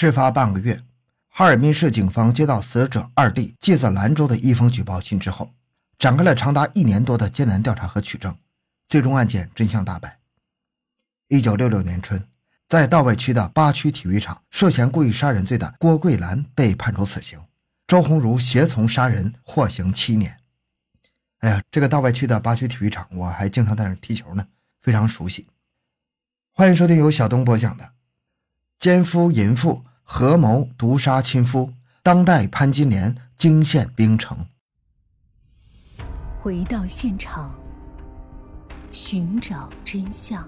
事发半个月，哈尔滨市警方接到死者二弟寄自兰州的一封举报信之后，展开了长达一年多的艰难调查和取证，最终案件真相大白。一九六六年春，在道外区的八区体育场涉嫌故意杀人罪的郭桂兰被判处死刑，周红茹协从杀人，获刑七年。哎呀，这个道外区的八区体育场，我还经常在那踢球呢，非常熟悉。欢迎收听由小东播讲的。奸夫淫妇合谋毒杀亲夫，当代潘金莲惊现冰城。回到现场，寻找真相。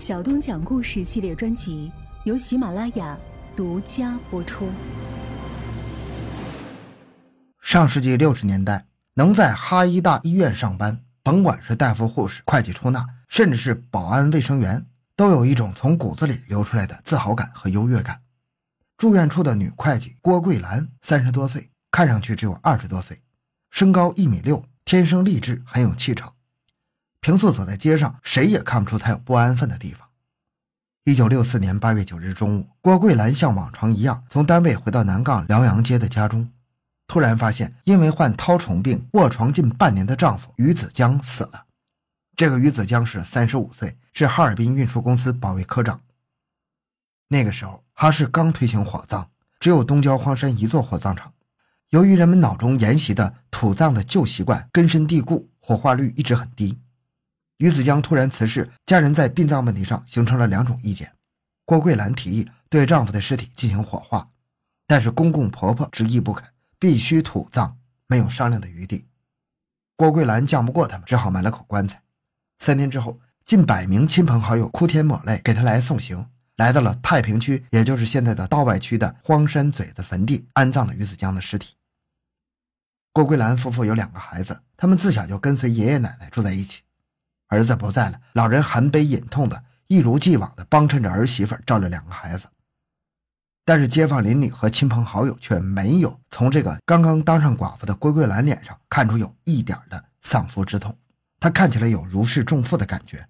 小东讲故事系列专辑由喜马拉雅独家播出。上世纪六十年代，能在哈医大医院上班，甭管是大夫、护士、会计、出纳，甚至是保安、卫生员。都有一种从骨子里流出来的自豪感和优越感。住院处的女会计郭桂兰三十多岁，看上去只有二十多岁，身高一米六，天生丽质，很有气场。平素走在街上，谁也看不出她有不安分的地方。一九六四年八月九日中午，郭桂兰像往常一样从单位回到南岗辽阳街的家中，突然发现因为患绦虫病卧床近半年的丈夫于子江死了。这个于子江是三十五岁，是哈尔滨运输公司保卫科长。那个时候哈市刚推行火葬，只有东郊荒山一座火葬场。由于人们脑中沿袭的土葬的旧习惯根深蒂固，火化率一直很低。于子江突然辞世，家人在殡葬问题上形成了两种意见。郭桂兰提议对丈夫的尸体进行火化，但是公公婆婆执意不肯，必须土葬，没有商量的余地。郭桂兰犟不过他们，只好买了口棺材。三天之后，近百名亲朋好友哭天抹泪给他来送行，来到了太平区，也就是现在的道外区的荒山嘴的坟地，安葬了于子江的尸体。郭桂兰夫妇有两个孩子，他们自小就跟随爷爷奶奶住在一起。儿子不在了，老人含悲隐痛的，一如既往的帮衬着儿媳妇照料两个孩子。但是街坊邻里和亲朋好友却没有从这个刚刚当上寡妇的郭桂兰脸上看出有一点的丧夫之痛。他看起来有如释重负的感觉。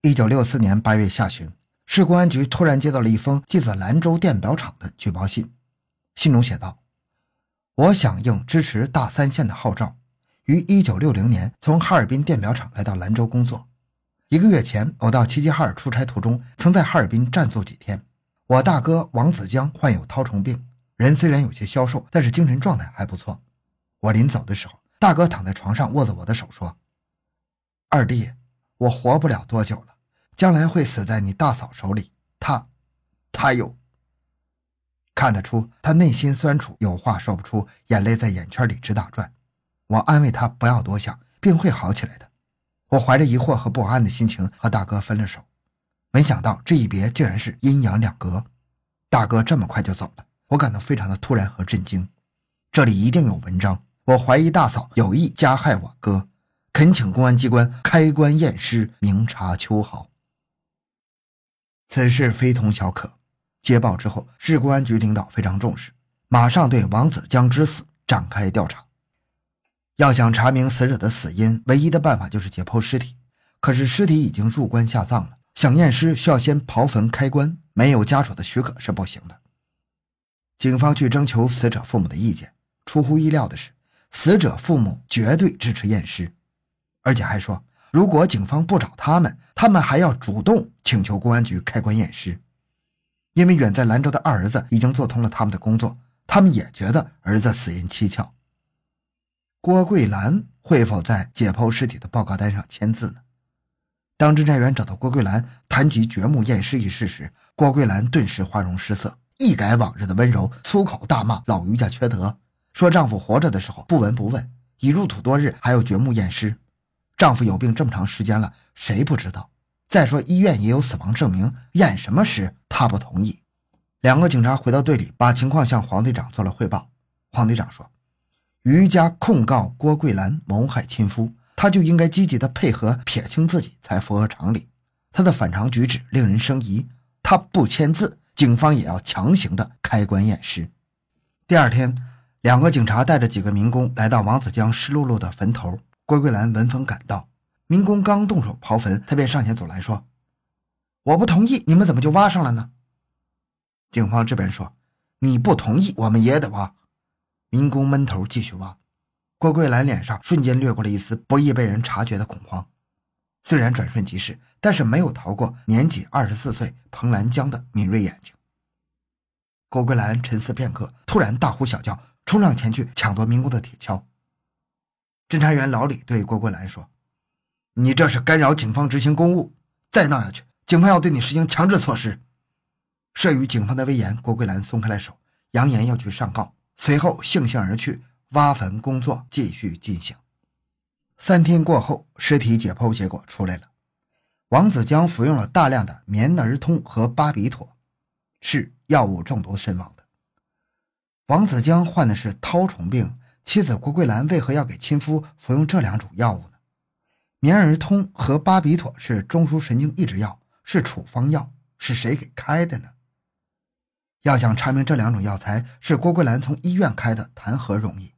一九六四年八月下旬，市公安局突然接到了一封寄自兰州电表厂的举报信，信中写道：“我响应支持大三线的号召，于一九六零年从哈尔滨电表厂来到兰州工作。一个月前，我到齐齐哈尔出差途中，曾在哈尔滨暂住几天。我大哥王子江患有绦虫病，人虽然有些消瘦，但是精神状态还不错。我临走的时候，大哥躺在床上握着我的手说。”二弟，我活不了多久了，将来会死在你大嫂手里。他，他有。看得出他内心酸楚，有话说不出，眼泪在眼圈里直打转。我安慰他不要多想，病会好起来的。我怀着疑惑和不安的心情和大哥分了手，没想到这一别竟然是阴阳两隔。大哥这么快就走了，我感到非常的突然和震惊。这里一定有文章，我怀疑大嫂有意加害我哥。恳请公安机关开棺验尸，明察秋毫。此事非同小可。接报之后，市公安局领导非常重视，马上对王子江之死展开调查。要想查明死者的死因，唯一的办法就是解剖尸体。可是尸体已经入棺下葬了，想验尸需要先刨坟开棺，没有家属的许可是不行的。警方去征求死者父母的意见，出乎意料的是，死者父母绝对支持验尸。而且还说，如果警方不找他们，他们还要主动请求公安局开棺验尸，因为远在兰州的二儿子已经做通了他们的工作，他们也觉得儿子死因蹊跷。郭桂兰会否在解剖尸体的报告单上签字呢？当侦查员找到郭桂兰谈及掘墓验尸一事时，郭桂兰顿时花容失色，一改往日的温柔，粗口大骂老于家缺德，说丈夫活着的时候不闻不问，已入土多日还要掘墓验尸。丈夫有病这么长时间了，谁不知道？再说医院也有死亡证明，验什么尸？她不同意。两个警察回到队里，把情况向黄队长做了汇报。黄队长说：“于家控告郭桂兰谋害亲夫，他就应该积极的配合，撇清自己才符合常理。他的反常举止令人生疑。他不签字，警方也要强行的开棺验尸。”第二天，两个警察带着几个民工来到王子江湿漉漉的坟头。郭桂兰闻风赶到，民工刚动手刨坟，他便上前阻拦说：“我不同意，你们怎么就挖上了呢？”警方这边说：“你不同意，我们也得挖。”民工闷头继续挖。郭桂兰脸上瞬间掠过了一丝不易被人察觉的恐慌，虽然转瞬即逝，但是没有逃过年仅二十四岁彭兰江的敏锐眼睛。郭桂兰沉思片刻，突然大呼小叫，冲上前去抢夺民工的铁锹。侦查员老李对郭桂兰说：“你这是干扰警方执行公务，再闹下去，警方要对你实行强制措施。”慑于警方的威严，郭桂兰松开了手，扬言要去上告。随后悻悻而去。挖坟工作继续进行。三天过后，尸体解剖结果出来了，王子江服用了大量的棉儿通和巴比妥，是药物中毒身亡的。王子江患的是绦虫病，妻子郭桂兰为何要给亲夫服用这两种药物呢？棉儿通和巴比妥是中枢神经抑制药，是处方药，是谁给开的呢？要想查明这两种药材是郭桂兰从医院开的，谈何容易？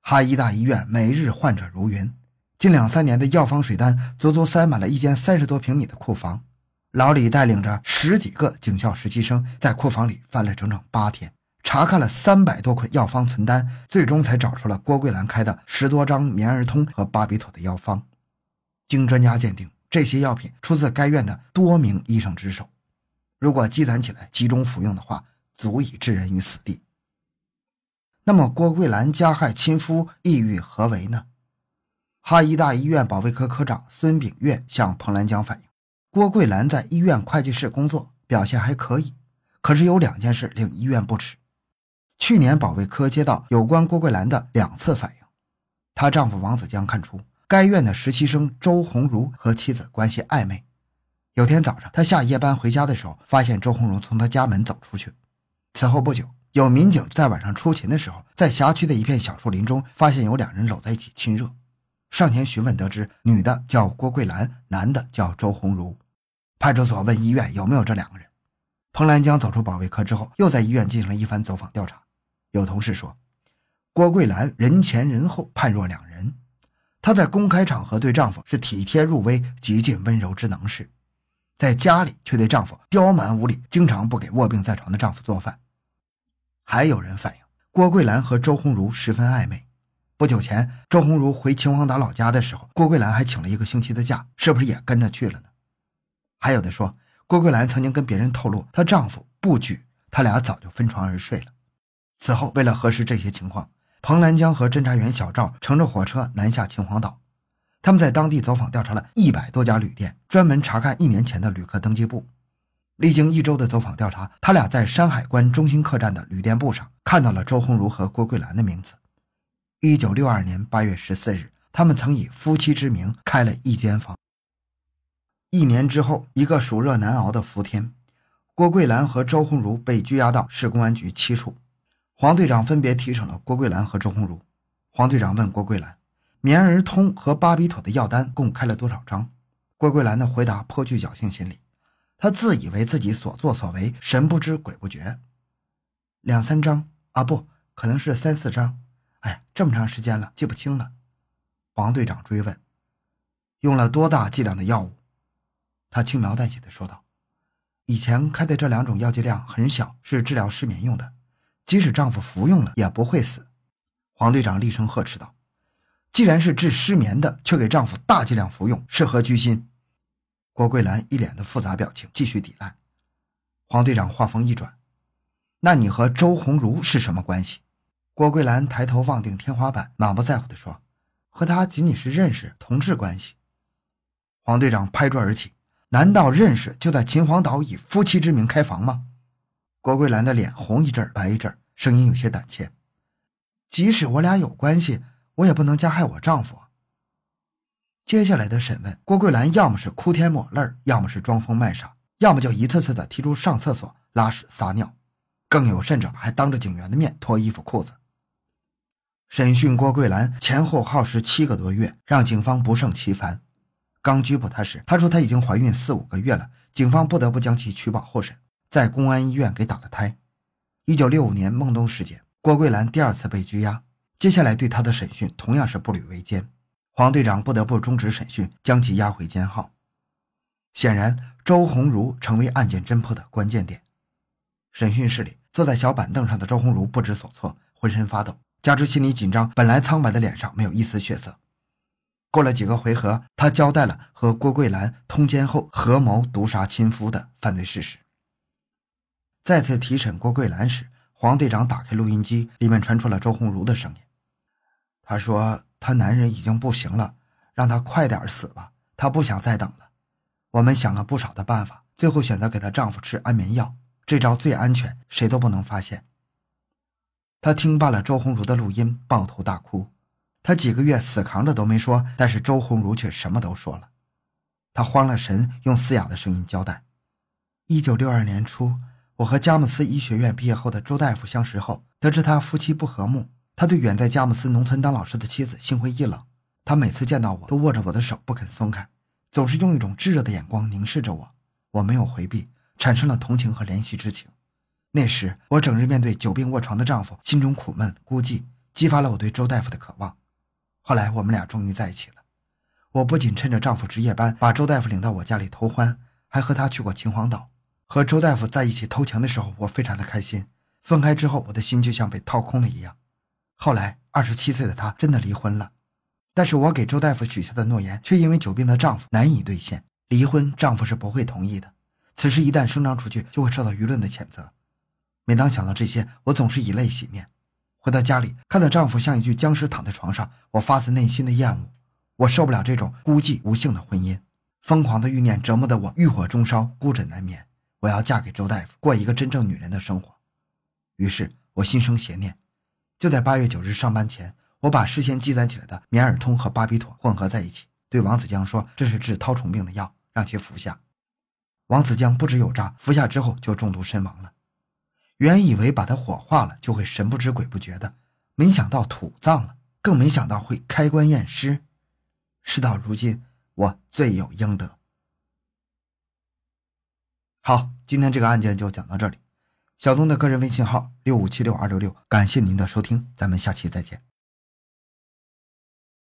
哈医大医院每日患者如云，近两三年的药方水单足足塞满了一间三十多平米的库房。老李带领着十几个警校实习生在库房里翻了整整八天，查看了三百多捆药方存单，最终才找出了郭桂兰开的十多张棉儿通和巴比妥的药方。经专家鉴定，这些药品出自该院的多名医生之手，如果积攒起来集中服用的话，足以置人于死地。那么，郭桂兰加害亲夫意欲何为呢？哈医大医院保卫科科长孙炳月向彭兰江反映，郭桂兰在医院会计室工作，表现还可以。可是有两件事令医院不齿。去年保卫科接到有关郭桂兰的两次反映，她丈夫王子江看出该院的实习生周红茹和妻子关系暧昧。有天早上，他下夜班回家的时候，发现周红茹从他家门走出去。此后不久。有民警在晚上出勤的时候，在辖区的一片小树林中发现有两人搂在一起亲热。上前询问，得知女的叫郭桂兰，男的叫周红茹。派出所问医院有没有这两个人。彭兰江走出保卫科之后，又在医院进行了一番走访调查。有同事说，郭桂兰人前人后判若两人。她在公开场合对丈夫是体贴入微、极尽温柔之能事，在家里却对丈夫刁蛮无理，经常不给卧病在床的丈夫做饭。还有人反映，郭桂兰和周红茹十分暧昧。不久前，周红茹回秦皇岛老家的时候，郭桂兰还请了一个星期的假，是不是也跟着去了呢？还有的说，郭桂兰曾经跟别人透露，她丈夫不举，他俩早就分床而睡了。此后，为了核实这些情况，彭兰江和侦查员小赵乘着火车南下秦皇岛，他们在当地走访调查了一百多家旅店，专门查看一年前的旅客登记簿。历经一周的走访调查，他俩在山海关中心客栈的旅店簿上看到了周红茹和郭桂兰的名字。一九六二年八月十四日，他们曾以夫妻之名开了一间房。一年之后，一个暑热难熬的伏天，郭桂兰和周红茹被拘押到市公安局七处。黄队长分别提审了郭桂兰和周红茹。黄队长问郭桂兰：“棉儿通和巴比妥的药单共开了多少张？”郭桂兰的回答颇具侥幸心理。她自以为自己所作所为神不知鬼不觉，两三张啊，不可能是三四张。哎，这么长时间了，记不清了。黄队长追问：“用了多大剂量的药物？”他轻描淡写的说道：“以前开的这两种药剂量很小，是治疗失眠用的，即使丈夫服用了也不会死。”黄队长厉声呵斥道：“既然是治失眠的，却给丈夫大剂量服用，是何居心？”郭桂兰一脸的复杂表情，继续抵赖。黄队长话锋一转：“那你和周红茹是什么关系？”郭桂兰抬头望定天花板，满不在乎地说：“和他仅仅是认识，同事关系。”黄队长拍桌而起：“难道认识就在秦皇岛以夫妻之名开房吗？”郭桂兰的脸红一阵白一阵，声音有些胆怯：“即使我俩有关系，我也不能加害我丈夫。”接下来的审问，郭桂兰要么是哭天抹泪要么是装疯卖傻，要么就一次次的提出上厕所、拉屎、撒尿，更有甚者还当着警员的面脱衣服裤子。审讯郭桂兰前后耗时七个多月，让警方不胜其烦。刚拘捕她时，她说她已经怀孕四五个月了，警方不得不将其取保候审，在公安医院给打了胎。一九六五年孟冬事件，郭桂兰第二次被拘押，接下来对她的审讯同样是步履维艰。黄队长不得不终止审讯，将其押回监号。显然，周红茹成为案件侦破的关键点。审讯室里，坐在小板凳上的周鸿儒不知所措，浑身发抖，加之心里紧张，本来苍白的脸上没有一丝血色。过了几个回合，他交代了和郭桂兰通奸后合谋毒杀亲夫的犯罪事实。再次提审郭桂兰时，黄队长打开录音机，里面传出了周鸿儒的声音。他说：“他男人已经不行了，让他快点死吧，他不想再等了。我们想了不少的办法，最后选择给她丈夫吃安眠药，这招最安全，谁都不能发现。”他听罢了周鸿儒的录音，抱头大哭。他几个月死扛着都没说，但是周鸿儒却什么都说了。他慌了神，用嘶哑的声音交代：“一九六二年初，我和佳木斯医学院毕业后的周大夫相识后，得知他夫妻不和睦。他对远在佳木斯农村当老师的妻子心灰意冷。他每次见到我都握着我的手不肯松开，总是用一种炙热的眼光凝视着我。我没有回避，产生了同情和怜惜之情。那时我整日面对久病卧床的丈夫，心中苦闷孤寂，激发了我对周大夫的渴望。”后来我们俩终于在一起了。我不仅趁着丈夫值夜班把周大夫领到我家里偷欢，还和他去过秦皇岛。和周大夫在一起偷情的时候，我非常的开心。分开之后，我的心就像被掏空了一样。后来，二十七岁的她真的离婚了，但是我给周大夫许下的诺言却因为久病的丈夫难以兑现。离婚，丈夫是不会同意的。此事一旦声张出去，就会受到舆论的谴责。每当想到这些，我总是以泪洗面。回到家里，看到丈夫像一具僵尸躺在床上，我发自内心的厌恶。我受不了这种孤寂无性的婚姻，疯狂的欲念折磨得我欲火中烧，孤枕难眠。我要嫁给周大夫，过一个真正女人的生活。于是我心生邪念，就在八月九日上班前，我把事先积攒起来的棉尔通和巴比妥混合在一起，对王子江说这是治绦虫病的药，让其服下。王子江不知有诈，服下之后就中毒身亡了。原以为把他火化了就会神不知鬼不觉的，没想到土葬了，更没想到会开棺验尸。事到如今，我罪有应得。好，今天这个案件就讲到这里。小东的个人微信号六五七六二六六，感谢您的收听，咱们下期再见。